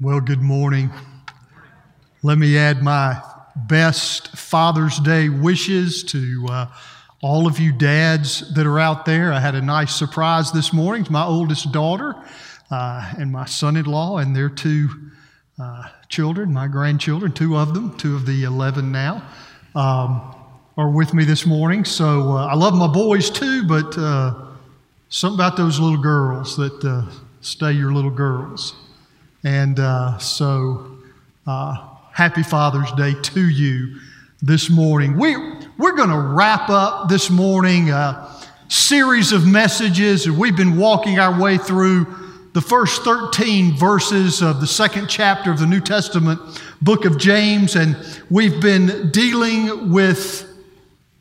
Well, good morning. Let me add my best Father's Day wishes to uh, all of you dads that are out there. I had a nice surprise this morning to my oldest daughter uh, and my son in law and their two uh, children, my grandchildren, two of them, two of the 11 now, um, are with me this morning. So uh, I love my boys too, but uh, something about those little girls that uh, stay your little girls. And uh, so, uh, happy Father's Day to you this morning. We, we're going to wrap up this morning a series of messages. We've been walking our way through the first 13 verses of the second chapter of the New Testament book of James, and we've been dealing with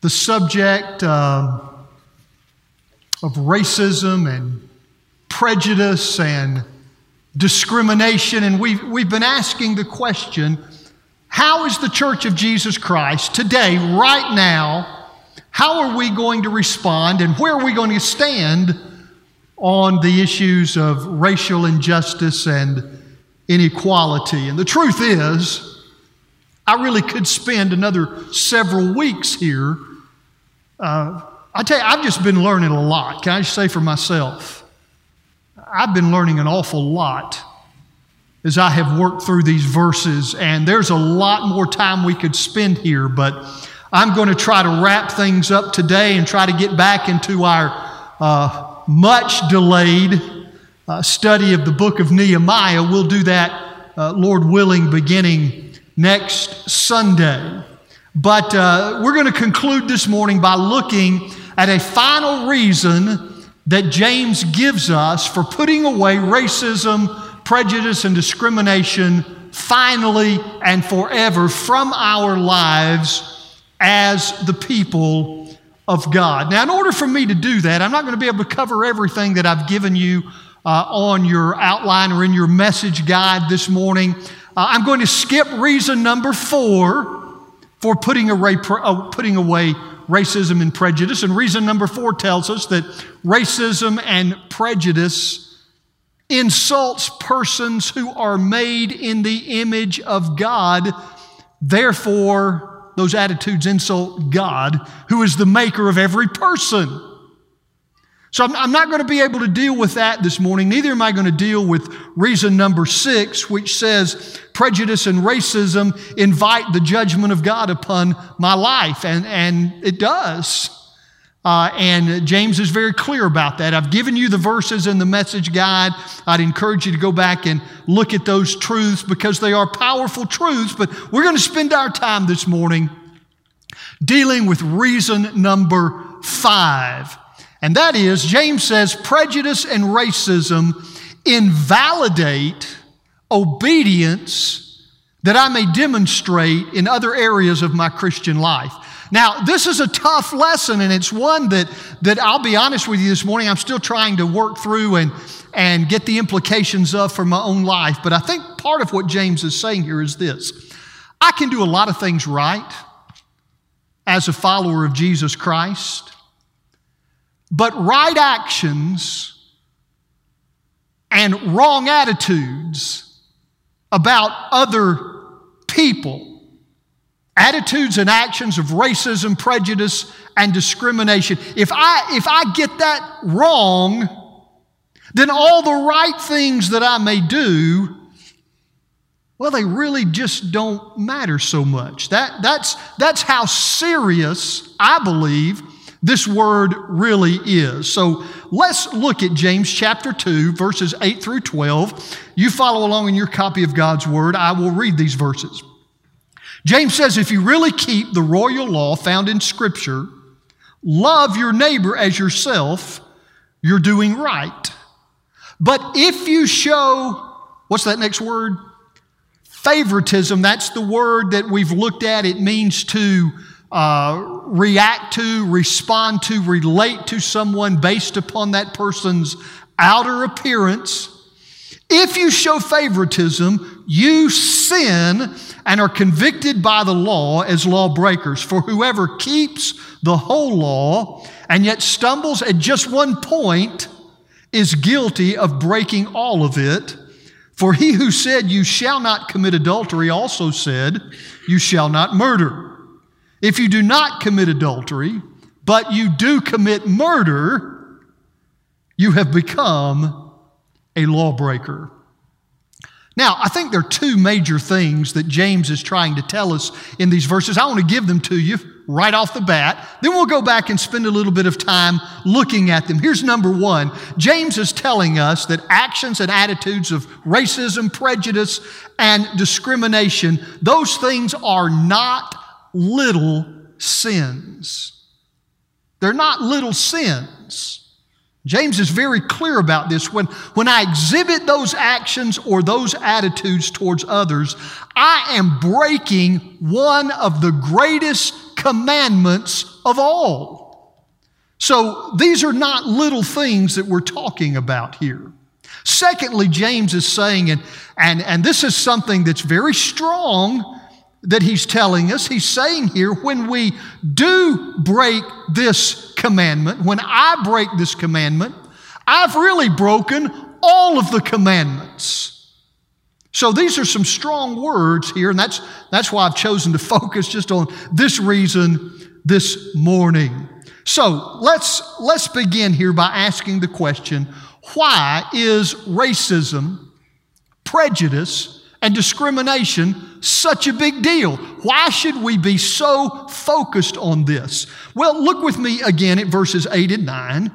the subject uh, of racism and prejudice and discrimination. And we've, we've been asking the question how is the Church of Jesus Christ today, right now, how are we going to respond and where are we going to stand on the issues of racial injustice and inequality? And the truth is, I really could spend another several weeks here. Uh, I tell you, I've just been learning a lot. Can I just say for myself? I've been learning an awful lot as I have worked through these verses, and there's a lot more time we could spend here, but I'm going to try to wrap things up today and try to get back into our uh, much delayed uh, study of the book of Nehemiah. We'll do that, uh, Lord willing, beginning next Sunday. But uh, we're going to conclude this morning by looking at a final reason that James gives us for putting away racism, prejudice, and discrimination finally and forever from our lives as the people of God. Now, in order for me to do that, I'm not going to be able to cover everything that I've given you uh, on your outline or in your message guide this morning. Uh, I'm going to skip reason number four for putting away, uh, putting away racism and prejudice. And reason number four tells us that racism and prejudice insults persons who are made in the image of God. Therefore, those attitudes insult God, who is the maker of every person. So I'm, I'm not going to be able to deal with that this morning. Neither am I going to deal with reason number six, which says prejudice and racism invite the judgment of God upon my life. And, and it does. Uh, and James is very clear about that. I've given you the verses in the message guide. I'd encourage you to go back and look at those truths because they are powerful truths. But we're going to spend our time this morning dealing with reason number five. And that is, James says, prejudice and racism invalidate obedience that I may demonstrate in other areas of my Christian life. Now, this is a tough lesson, and it's one that, that I'll be honest with you this morning, I'm still trying to work through and, and get the implications of for my own life. But I think part of what James is saying here is this I can do a lot of things right as a follower of Jesus Christ. But right actions and wrong attitudes about other people, attitudes and actions of racism, prejudice, and discrimination, if I, if I get that wrong, then all the right things that I may do, well, they really just don't matter so much. That, that's, that's how serious, I believe, this word really is. So let's look at James chapter 2, verses 8 through 12. You follow along in your copy of God's word. I will read these verses. James says, if you really keep the royal law found in Scripture, love your neighbor as yourself, you're doing right. But if you show, what's that next word? Favoritism, that's the word that we've looked at. It means to uh, react to, respond to, relate to someone based upon that person's outer appearance. If you show favoritism, you sin and are convicted by the law as lawbreakers. For whoever keeps the whole law and yet stumbles at just one point is guilty of breaking all of it. For he who said, You shall not commit adultery, also said, You shall not murder. If you do not commit adultery, but you do commit murder, you have become a lawbreaker. Now, I think there are two major things that James is trying to tell us in these verses. I want to give them to you right off the bat. Then we'll go back and spend a little bit of time looking at them. Here's number one James is telling us that actions and attitudes of racism, prejudice, and discrimination, those things are not little sins. They're not little sins. James is very clear about this. When, when I exhibit those actions or those attitudes towards others, I am breaking one of the greatest commandments of all. So these are not little things that we're talking about here. Secondly, James is saying, and, and, and this is something that's very strong that he's telling us. He's saying here, when we do break this commandment, when I break this commandment, I've really broken all of the commandments. So these are some strong words here, and that's, that's why I've chosen to focus just on this reason this morning. So let's, let's begin here by asking the question why is racism, prejudice, and discrimination such a big deal? Why should we be so focused on this? Well, look with me again at verses 8 and 9.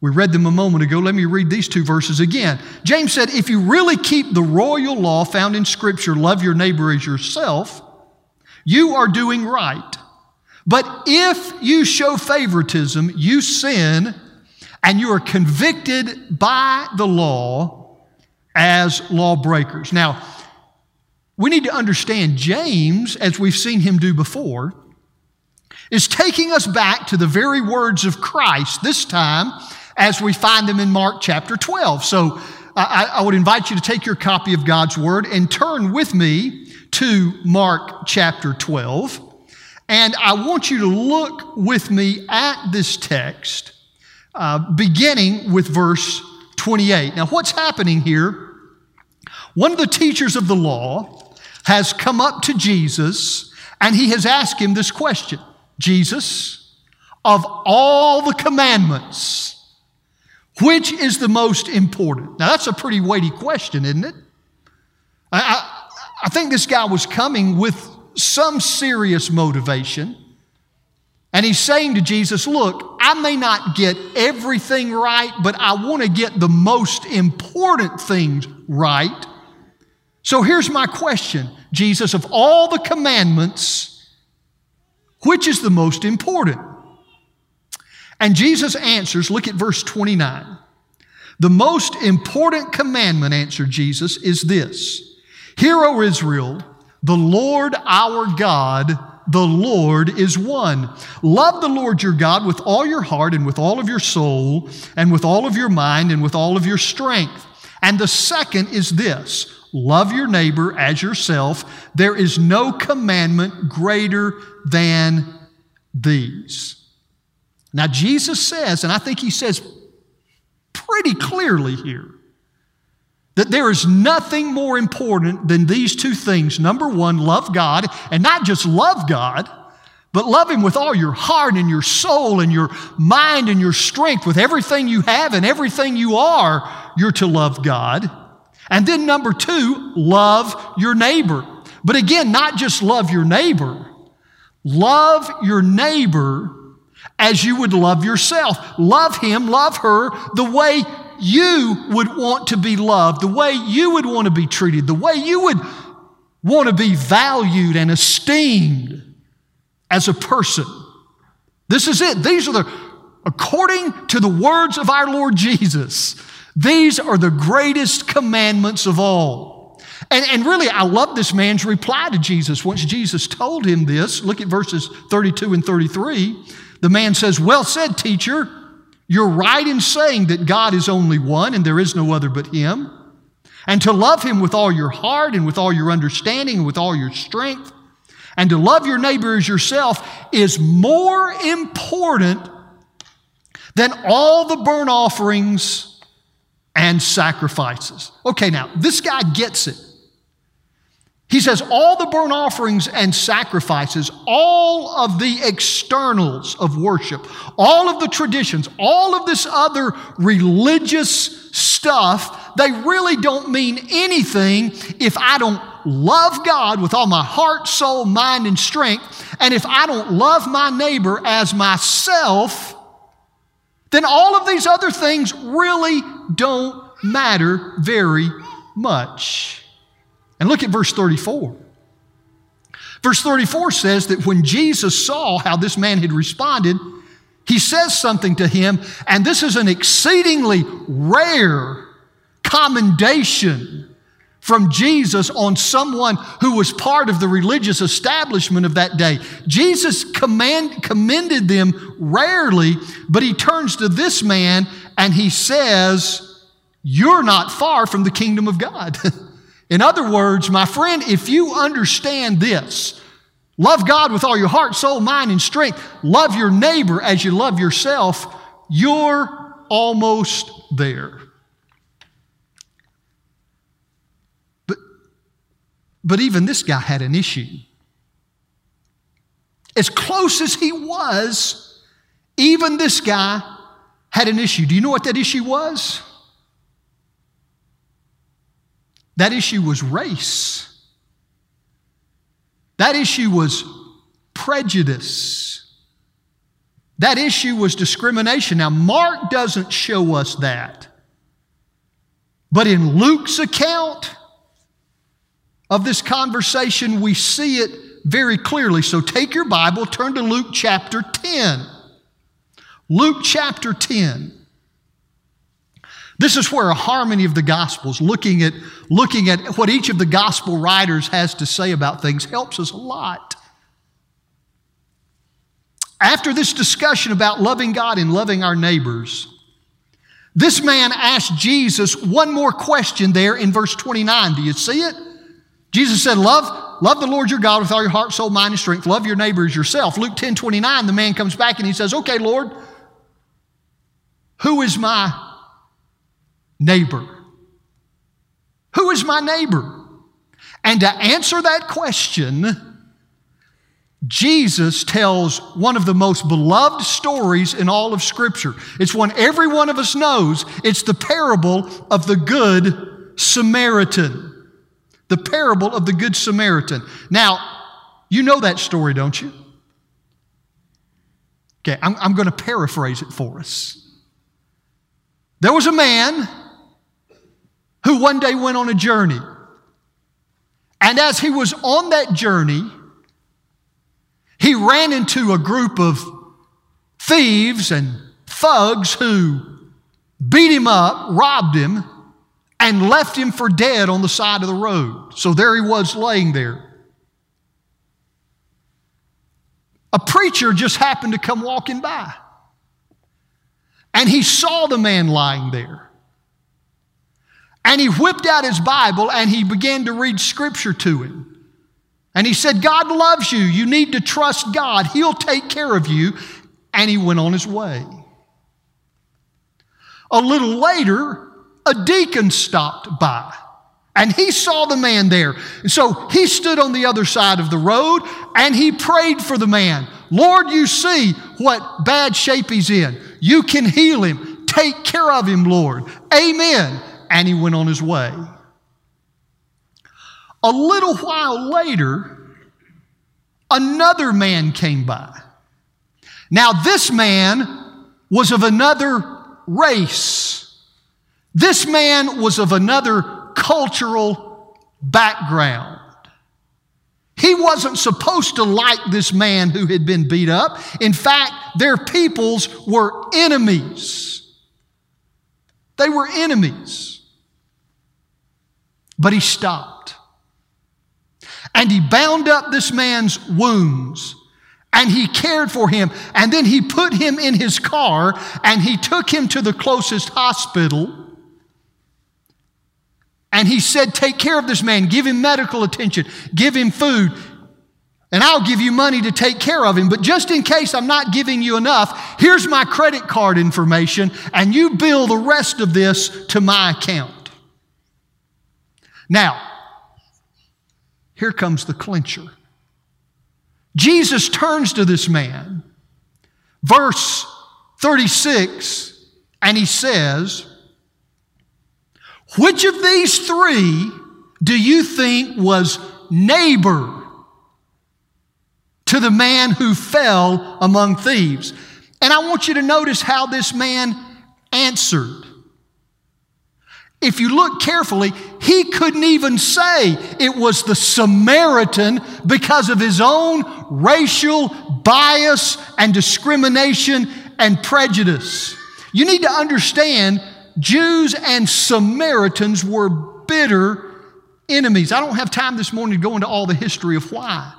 We read them a moment ago. Let me read these two verses again. James said, If you really keep the royal law found in Scripture, love your neighbor as yourself, you are doing right. But if you show favoritism, you sin and you are convicted by the law as lawbreakers. Now, we need to understand James, as we've seen him do before, is taking us back to the very words of Christ, this time as we find them in Mark chapter 12. So I, I would invite you to take your copy of God's Word and turn with me to Mark chapter 12. And I want you to look with me at this text, uh, beginning with verse 28. Now, what's happening here? One of the teachers of the law has come up to Jesus and he has asked him this question Jesus, of all the commandments, which is the most important? Now, that's a pretty weighty question, isn't it? I, I, I think this guy was coming with some serious motivation. And he's saying to Jesus, Look, I may not get everything right, but I want to get the most important things right. So here's my question Jesus, of all the commandments, which is the most important? And Jesus answers, look at verse 29. The most important commandment, answered Jesus, is this Hear, O Israel, the Lord our God, the Lord is one. Love the Lord your God with all your heart and with all of your soul and with all of your mind and with all of your strength. And the second is this love your neighbor as yourself. There is no commandment greater than these. Now, Jesus says, and I think he says pretty clearly here, that there is nothing more important than these two things. Number one, love God, and not just love God, but love Him with all your heart and your soul and your mind and your strength, with everything you have and everything you are, you're to love God. And then number two, love your neighbor. But again, not just love your neighbor, love your neighbor as you would love yourself. Love him, love her the way you would want to be loved, the way you would want to be treated, the way you would want to be valued and esteemed as a person. This is it. These are the, according to the words of our Lord Jesus, these are the greatest commandments of all. And, and really, I love this man's reply to Jesus. Once Jesus told him this, look at verses 32 and 33. The man says, Well said, teacher. You're right in saying that God is only one and there is no other but Him. And to love Him with all your heart and with all your understanding and with all your strength, and to love your neighbor as yourself is more important than all the burnt offerings and sacrifices. Okay, now, this guy gets it. He says, all the burnt offerings and sacrifices, all of the externals of worship, all of the traditions, all of this other religious stuff, they really don't mean anything if I don't love God with all my heart, soul, mind, and strength, and if I don't love my neighbor as myself, then all of these other things really don't matter very much. And look at verse 34. Verse 34 says that when Jesus saw how this man had responded, he says something to him, and this is an exceedingly rare commendation from Jesus on someone who was part of the religious establishment of that day. Jesus command, commended them rarely, but he turns to this man and he says, You're not far from the kingdom of God. In other words, my friend, if you understand this, love God with all your heart, soul, mind, and strength, love your neighbor as you love yourself, you're almost there. But, but even this guy had an issue. As close as he was, even this guy had an issue. Do you know what that issue was? That issue was race. That issue was prejudice. That issue was discrimination. Now, Mark doesn't show us that. But in Luke's account of this conversation, we see it very clearly. So take your Bible, turn to Luke chapter 10. Luke chapter 10. This is where a harmony of the Gospels, looking at, looking at what each of the Gospel writers has to say about things, helps us a lot. After this discussion about loving God and loving our neighbors, this man asked Jesus one more question there in verse 29. Do you see it? Jesus said, Love, love the Lord your God with all your heart, soul, mind, and strength. Love your neighbor as yourself. Luke 10 29, the man comes back and he says, Okay, Lord, who is my neighbor? Who is my neighbor? And to answer that question, Jesus tells one of the most beloved stories in all of Scripture. It's one every one of us knows. It's the parable of the Good Samaritan. The parable of the Good Samaritan. Now, you know that story, don't you? Okay, I'm, I'm going to paraphrase it for us. There was a man who one day went on a journey. And as he was on that journey, he ran into a group of thieves and thugs who beat him up, robbed him, and left him for dead on the side of the road. So there he was laying there. A preacher just happened to come walking by. And he saw the man lying there. And he whipped out his Bible and he began to read scripture to him. And he said, God loves you. You need to trust God. He'll take care of you. And he went on his way. A little later, a deacon stopped by and he saw the man there. And so he stood on the other side of the road and he prayed for the man. Lord, you see what bad shape he's in. You can heal him. Take care of him, Lord. Amen and he went on his way. A little while later, another man came by. Now, this man was of another race. This man was of another cultural background. He wasn't supposed to like this man who had been beat up. In fact, their peoples were enemies. They were enemies. But he stopped. And he bound up this man's wounds and he cared for him. And then he put him in his car and he took him to the closest hospital. And he said, Take care of this man, give him medical attention, give him food. and I'll give you money to take care of him. But just in case I'm not giving you enough, here's my credit card information, and you bill the rest of this to my account. Now, here comes the clincher. Jesus turns to this man, verse 36, and he says, Which of these three do you think was neighbor to the man who fell among thieves. And I want you to notice how this man answered. If you look carefully, he couldn't even say it was the Samaritan because of his own racial bias and discrimination and prejudice. You need to understand Jews and Samaritans were bitter enemies. I don't have time this morning to go into all the history of why.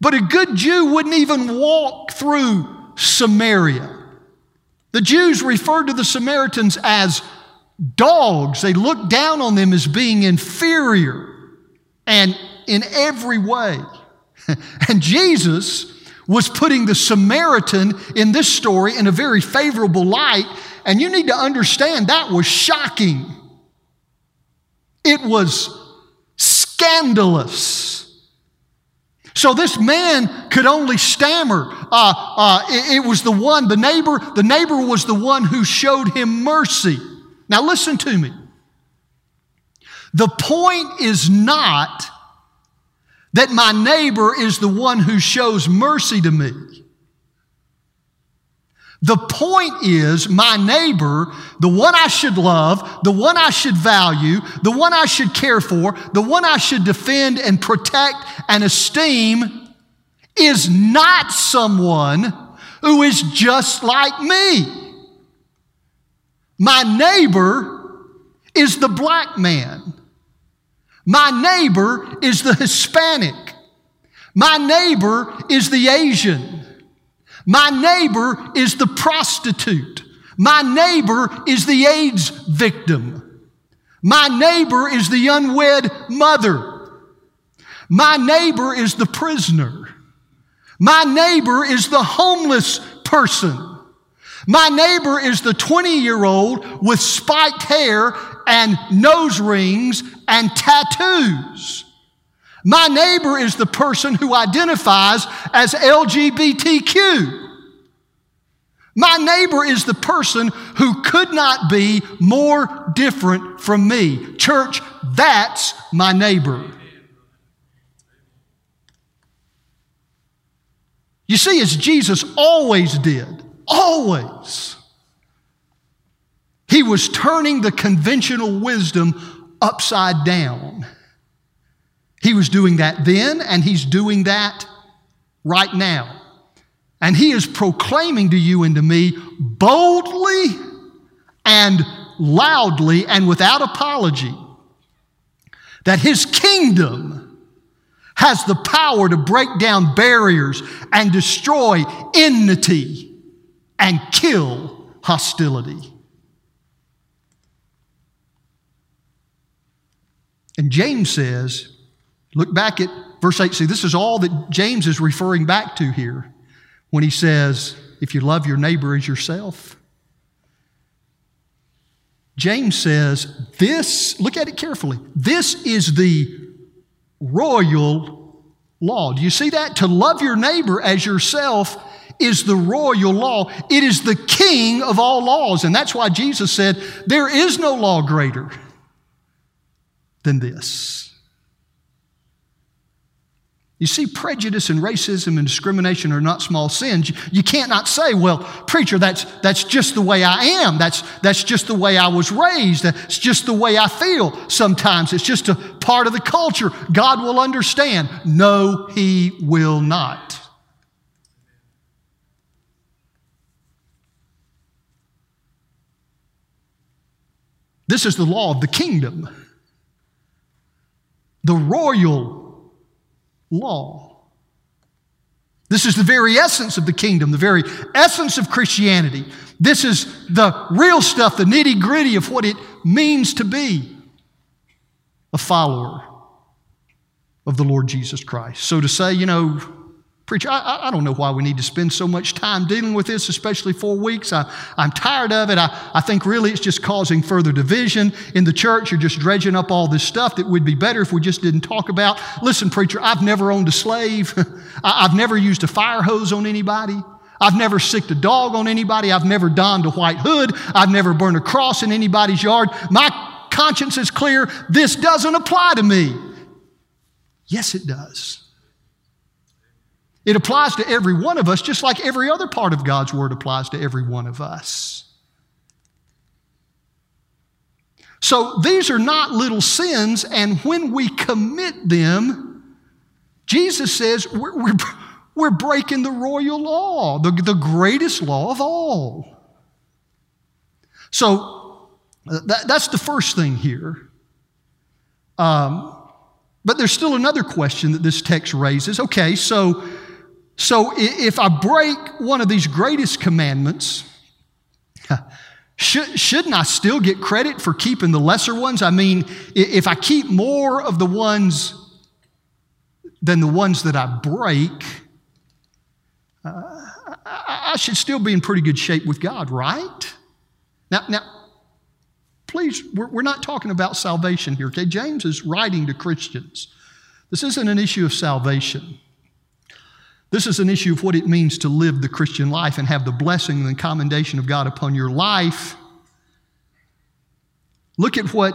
But a good Jew wouldn't even walk through Samaria. The Jews referred to the Samaritans as dogs. They looked down on them as being inferior and in every way. and Jesus was putting the Samaritan in this story in a very favorable light. And you need to understand that was shocking. It was scandalous. So this man could only stammer. Uh, uh, it, it was the one, the neighbor, the neighbor was the one who showed him mercy. Now listen to me. The point is not that my neighbor is the one who shows mercy to me. The point is, my neighbor, the one I should love, the one I should value, the one I should care for, the one I should defend and protect and esteem, is not someone who is just like me. My neighbor is the black man. My neighbor is the Hispanic. My neighbor is the Asian. My neighbor is the prostitute. My neighbor is the AIDS victim. My neighbor is the unwed mother. My neighbor is the prisoner. My neighbor is the homeless person. My neighbor is the 20 year old with spiked hair and nose rings and tattoos. My neighbor is the person who identifies as LGBTQ. My neighbor is the person who could not be more different from me. Church, that's my neighbor. You see, as Jesus always did, always, he was turning the conventional wisdom upside down. He was doing that then, and he's doing that right now. And he is proclaiming to you and to me boldly and loudly and without apology that his kingdom has the power to break down barriers and destroy enmity and kill hostility. And James says, Look back at verse 8. See, this is all that James is referring back to here when he says, if you love your neighbor as yourself. James says, this, look at it carefully, this is the royal law. Do you see that? To love your neighbor as yourself is the royal law. It is the king of all laws. And that's why Jesus said, there is no law greater than this. You see, prejudice and racism and discrimination are not small sins. You can't not say, well, preacher, that's, that's just the way I am. That's, that's just the way I was raised. That's just the way I feel sometimes. It's just a part of the culture. God will understand. No, He will not. This is the law of the kingdom, the royal law. This is the very essence of the kingdom, the very essence of Christianity. This is the real stuff, the nitty gritty of what it means to be a follower of the Lord Jesus Christ. So to say, you know, Preacher, I, I, don't know why we need to spend so much time dealing with this, especially four weeks. I, I'm tired of it. I, I think really it's just causing further division in the church. You're just dredging up all this stuff that would be better if we just didn't talk about. Listen, preacher, I've never owned a slave. I've never used a fire hose on anybody. I've never sicked a dog on anybody. I've never donned a white hood. I've never burned a cross in anybody's yard. My conscience is clear. This doesn't apply to me. Yes, it does. It applies to every one of us, just like every other part of God's Word applies to every one of us. So these are not little sins, and when we commit them, Jesus says we're, we're, we're breaking the royal law, the, the greatest law of all. So that, that's the first thing here. Um, but there's still another question that this text raises. Okay, so so if I break one of these greatest commandments, should, shouldn't I still get credit for keeping the lesser ones? I mean, if I keep more of the ones than the ones that I break, uh, I should still be in pretty good shape with God, right? Now, now please, we're, we're not talking about salvation here, okay? James is writing to Christians. This isn't an issue of salvation. This is an issue of what it means to live the Christian life and have the blessing and commendation of God upon your life. Look at what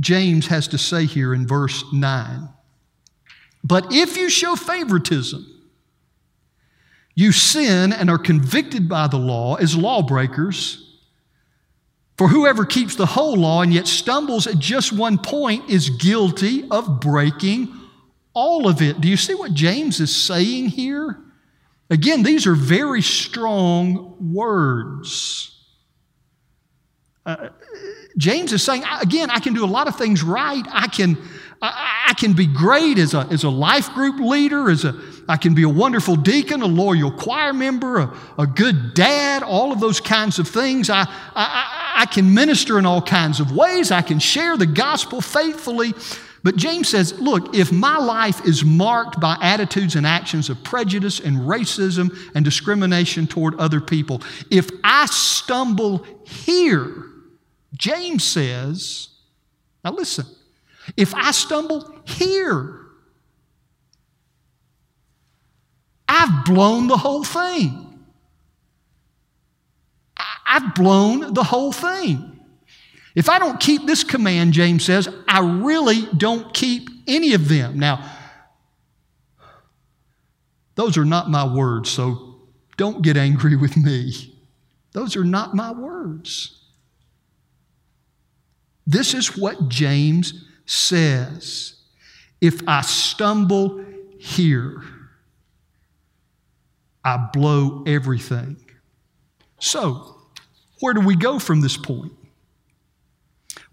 James has to say here in verse 9. But if you show favoritism, you sin and are convicted by the law as lawbreakers. For whoever keeps the whole law and yet stumbles at just one point is guilty of breaking all of it. Do you see what James is saying here? Again, these are very strong words. Uh, James is saying, again, I can do a lot of things right. I can, I, I, can be great as a, as a life group leader, as a, I can be a wonderful deacon, a loyal choir member, a, a good dad, all of those kinds of things. I, I, I can minister in all kinds of ways. I can share the gospel faithfully. But James says, look, if my life is marked by attitudes and actions of prejudice and racism and discrimination toward other people, if I stumble here, James says, now listen, if I stumble here, I've blown the whole thing. I've blown the whole thing. If I don't keep this command, James says, I really don't keep any of them. Now, those are not my words, so don't get angry with me. Those are not my words. This is what James says. If I stumble here, I blow everything. So, where do we go from this point?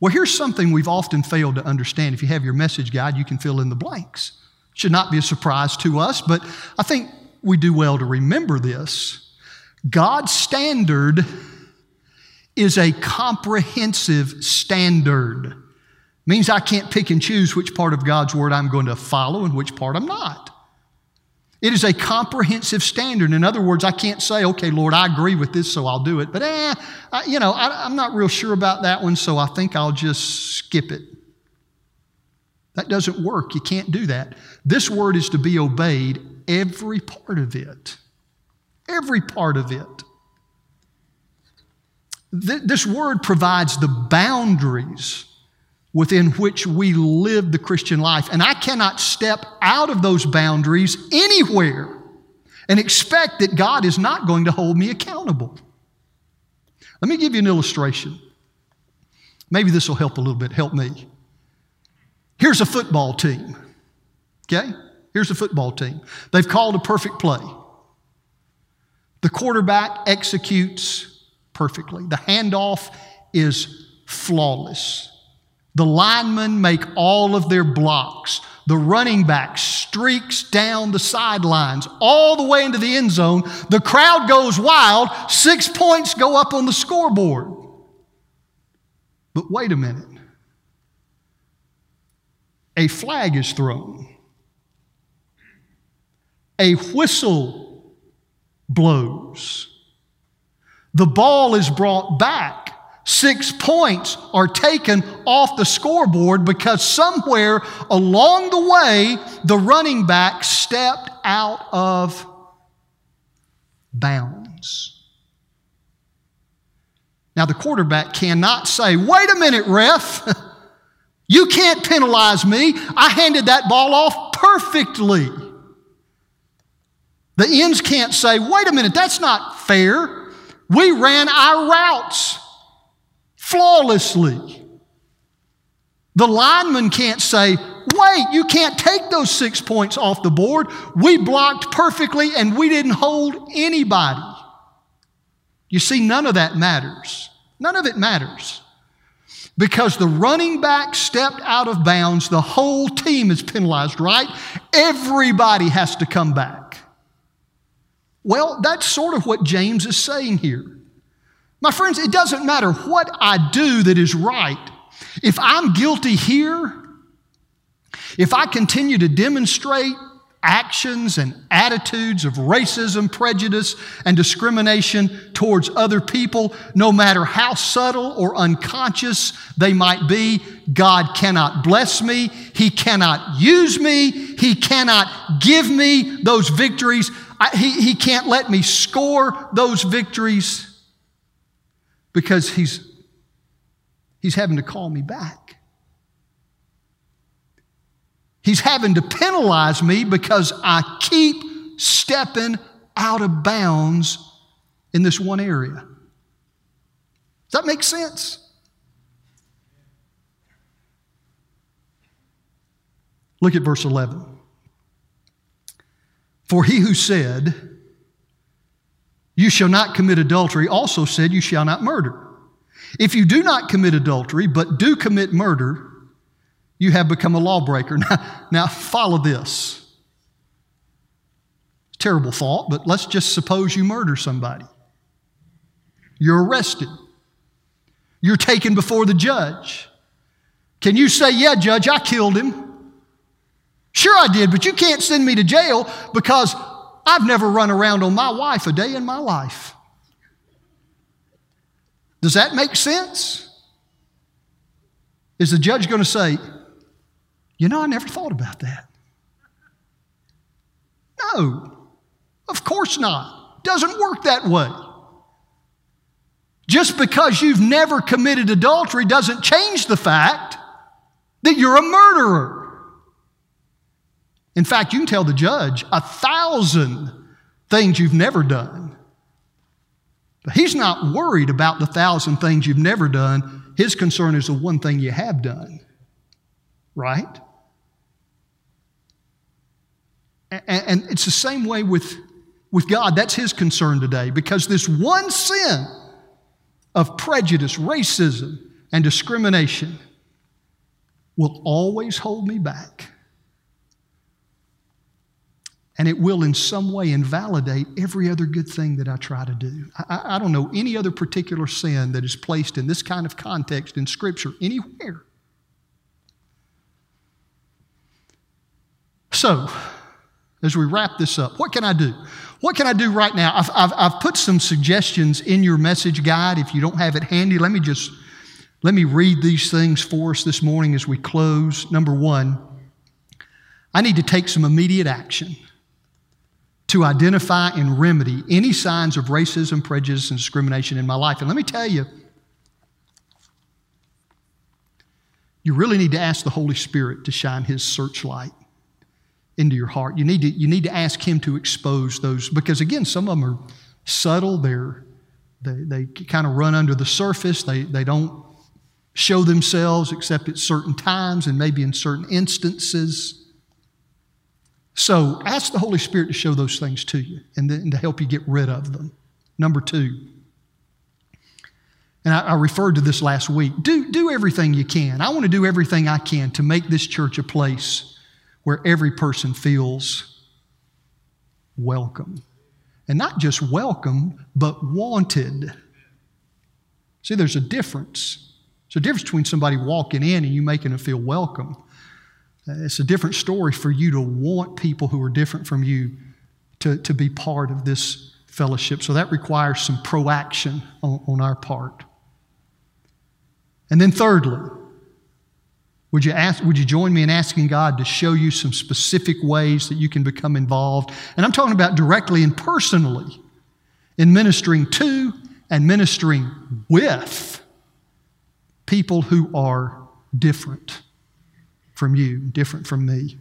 Well, here's something we've often failed to understand. If you have your message guide, you can fill in the blanks. Should not be a surprise to us, but I think we do well to remember this. God's standard is a comprehensive standard. Means I can't pick and choose which part of God's word I'm going to follow and which part I'm not. It is a comprehensive standard. In other words, I can't say, okay, Lord, I agree with this, so I'll do it. But, eh, I, you know, I, I'm not real sure about that one, so I think I'll just skip it. That doesn't work. You can't do that. This word is to be obeyed, every part of it. Every part of it. This word provides the boundaries within which we live the Christian life. And I cannot step out of those boundaries anywhere and expect that God is not going to hold me accountable. Let me give you an illustration. Maybe this will help a little bit, help me. Here's a football team, okay? Here's a football team. They've called a perfect play. The quarterback executes perfectly, the handoff is flawless. The linemen make all of their blocks. The running back streaks down the sidelines all the way into the end zone. The crowd goes wild. Six points go up on the scoreboard. But wait a minute. a flag is thrown, a whistle blows, the ball is brought back. Six points are taken off the scoreboard because somewhere along the way, the running back stepped out of bounds. Now, the quarterback cannot say, wait a minute, ref. You can't penalize me. I handed that ball off perfectly. The ends can't say, wait a minute, that's not fair. We ran our routes flawlessly. The lineman can't say, wait, you can't take those six points off the board. We blocked perfectly and we didn't hold anybody. You see, none of that matters. None of it matters. Because the running back stepped out of bounds, the whole team is penalized, right? Everybody has to come back. Well, that's sort of what James is saying here. My friends, it doesn't matter what I do that is right. If I'm guilty here, if I continue to demonstrate actions and attitudes of racism, prejudice, and discrimination towards other people, no matter how subtle or unconscious they might be, God cannot bless me. He cannot use me. He cannot give me those victories. I, he, he can't let me score those victories because he's, he's having to call me back. He's having to penalize me because I keep stepping out of bounds in this one area. Does that make sense? Look at verse 11. For he who said, You shall not commit adultery, also said, You shall not murder. If you do not commit adultery, but do commit murder, you have become a lawbreaker. Now, now follow this. Terrible thought, but let's just suppose you murder somebody. You're arrested. You're taken before the judge. Can you say, Yeah, judge, I killed him? Sure, I did, but you can't send me to jail because I've never run around on my wife a day in my life. Does that make sense? Is the judge going to say, you know, I never thought about that. No, of course not. Doesn't work that way. Just because you've never committed adultery doesn't change the fact that you're a murderer. In fact, you can tell the judge a thousand things you've never done. But he's not worried about the thousand things you've never done. His concern is the one thing you have done. Right? And it's the same way with, with God. That's his concern today because this one sin of prejudice, racism, and discrimination will always hold me back. And it will, in some way, invalidate every other good thing that I try to do. I, I, don't know any other particular sin that is placed in this kind of context in Scripture anywhere. So, as we wrap this up, what can I do? What can I do right now? I've, I've, I've, put some suggestions in your message guide. If you don't have it handy, let me just let me read these things for us this morning as we close. Number one, I need to take some immediate action to identify and remedy any signs of racism, prejudice, and discrimination in my life. And let me tell you, you really need to ask the Holy Spirit to shine His searchlight into your heart. You need to, you need to ask Him to expose those because, again, some of them are subtle. They're, they, they kind of run under the surface. They, they don't show themselves except at certain times and maybe in certain instances. So ask the Holy Spirit to show those things to you and, then, to help you get rid of them. Number two, and I, I, referred to this last week do, do everything you can. I want to do everything I can to make this church a place where every person feels welcome. And not just welcome, but wanted. See, there's a difference. There's a difference between somebody walking in and you making them feel welcome. It's a different story for you to want people who are different from you to, to be part of this fellowship. So that requires some proaction on, on our part. And then, thirdly, would you, ask, would you join me in asking God to show you some specific ways that you can become involved? And I'm talking about directly and personally in ministering to and ministering with people who are different from you, different from me.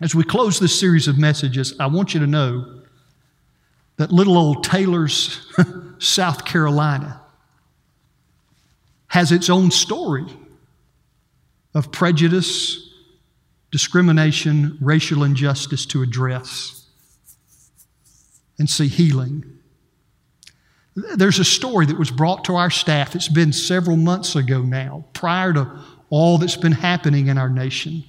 As we close this series of messages, I want you to know that little old Taylors, South Carolina, has its own story of prejudice, discrimination, racial injustice to address and see healing. There's a story that was brought to our staff. It's been several months ago now, prior to all that's been happening in our nation.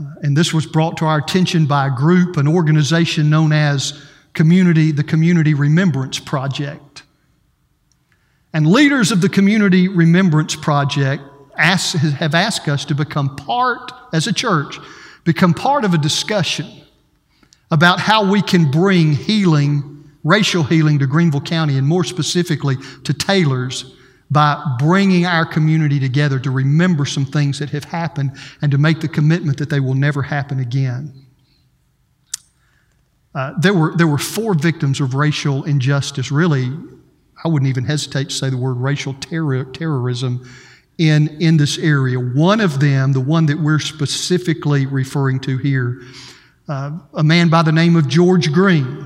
Uh, and this was brought to our attention by a group, an organization known as Community, the Community Remembrance Project. And leaders of the Community Remembrance Project ask, have asked us to become part, as a church, become part of a discussion about how we can bring healing, racial healing to Greenville County, and more specifically to Taylors, by bringing our community together to remember some things that have happened and to make the commitment that they will never happen again. Uh, there, were, there were four victims of racial injustice, really, I wouldn't even hesitate to say the word racial terror, terrorism in, in this area. One of them, the one that we're specifically referring to here, uh, a man by the name of George Green,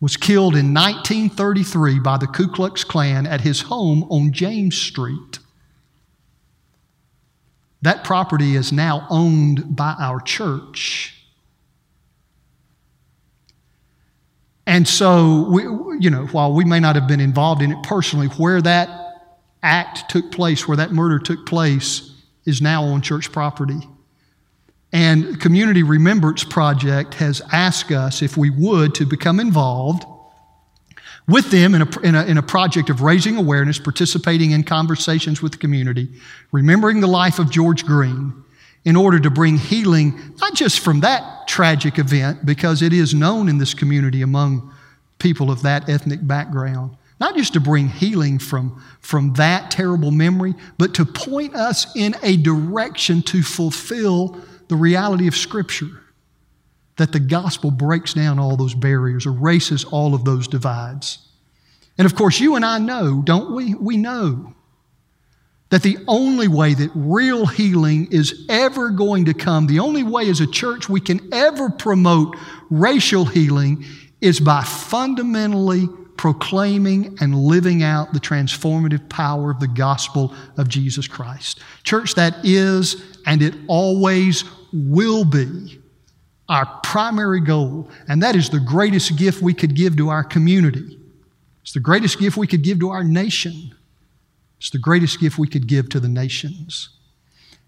was killed in 1933 by the Ku Klux Klan at his home on James Street. That property is now owned by our church. And so, we, you know, while we may not have been involved in it personally, where that act took place, where that murder took place, is now on church property. And Community Remembrance Project has asked us if we would to become involved with them in a, in a, in a project of raising awareness, participating in conversations with the community, remembering the life of George Green in order to bring healing, not just from that tragic event, because it is known in this community among people of that ethnic background, not just to bring healing from, from that terrible memory, but to point us in a direction to fulfill the reality of Scripture. That the gospel breaks down all those barriers, erases all of those divides. And of course, you and I know, don't we? We know that the only way that real healing is ever going to come, the only way as a church we can ever promote racial healing is by fundamentally proclaiming and living out the transformative power of the gospel of Jesus Christ. Church, that is and it always will be our primary goal, and that is the greatest gift we could give to our community. It's the greatest gift we could give to our nation. It's the greatest gift we could give to the nations.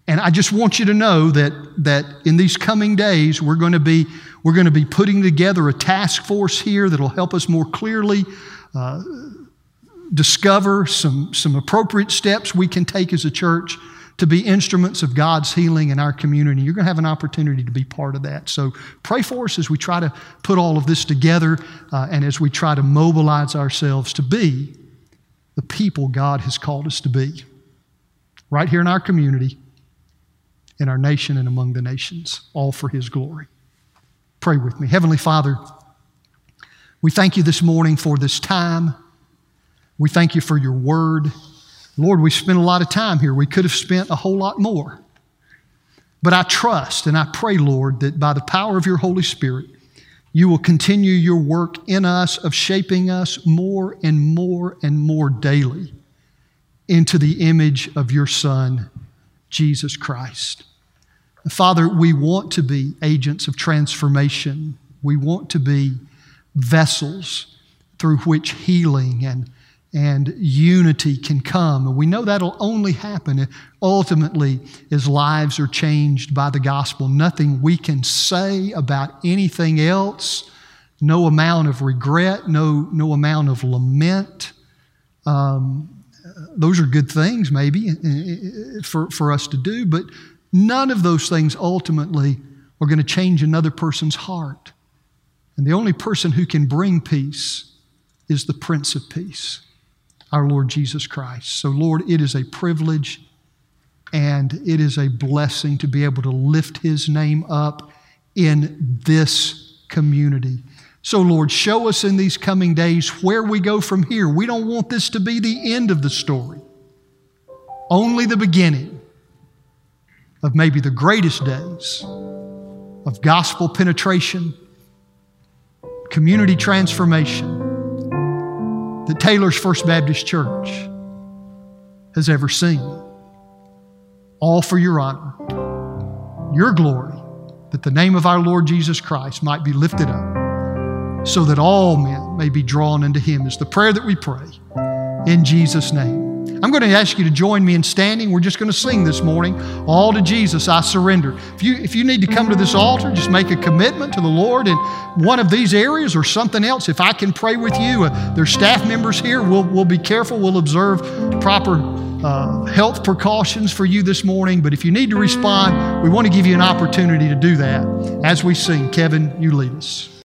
And I just want you to know that, that in these coming days, we're going to be, we're going to be putting together a task force here that'll help us more clearly uh, discover some, some appropriate steps we can take as a church to be instruments of God's healing in our community. You're going to have an opportunity to be part of that. So pray for us as we try to put all of this together uh, and as we try to mobilize ourselves to be the people God has called us to be right here in our community in our nation and among the nations, all for His glory. Pray with me. Heavenly Father, we thank you this morning for this time. We thank you for your word. Lord, we spent a lot of time here. We could have spent a whole lot more. But I trust and I pray, Lord, that by the power of your Holy Spirit, you will continue your work in us of shaping us more and more and more daily into the image of your Son, Jesus Christ. Father, we want to be agents of transformation. We want to be vessels through which healing and, and unity can come. And we know that'll only happen ultimately as lives are changed by the gospel. Nothing we can say about anything else, no amount of regret, no, no amount of lament. Um, those are good things, maybe, uh, for, for us to do, but none of those things ultimately are going to change another person's heart. And the only person who can bring peace is the Prince of Peace, our Lord Jesus Christ. So, Lord, it is a privilege and it is a blessing to be able to lift His name up in this community. So, Lord, show us in these coming days where we go from here. We don't want this to be the end of the story, only the beginning of maybe the greatest days of gospel penetration, community transformation that Taylors First Baptist Church has ever seen. All for your honor, your glory, that the name of our Lord Jesus Christ might be lifted up, so that all men may be drawn into Him, is the prayer that we pray in Jesus' name. I'm going to ask you to join me in standing. We're just going to sing this morning, All to Jesus I Surrender. If you, if you need to come to this altar, just make a commitment to the Lord in one of these areas or something else. If I can pray with you, uh, there's staff members here. We'll, we'll be careful. We'll observe proper uh, health precautions for you this morning. But if you need to respond, we want to give you an opportunity to do that as we sing. Kevin, you lead us.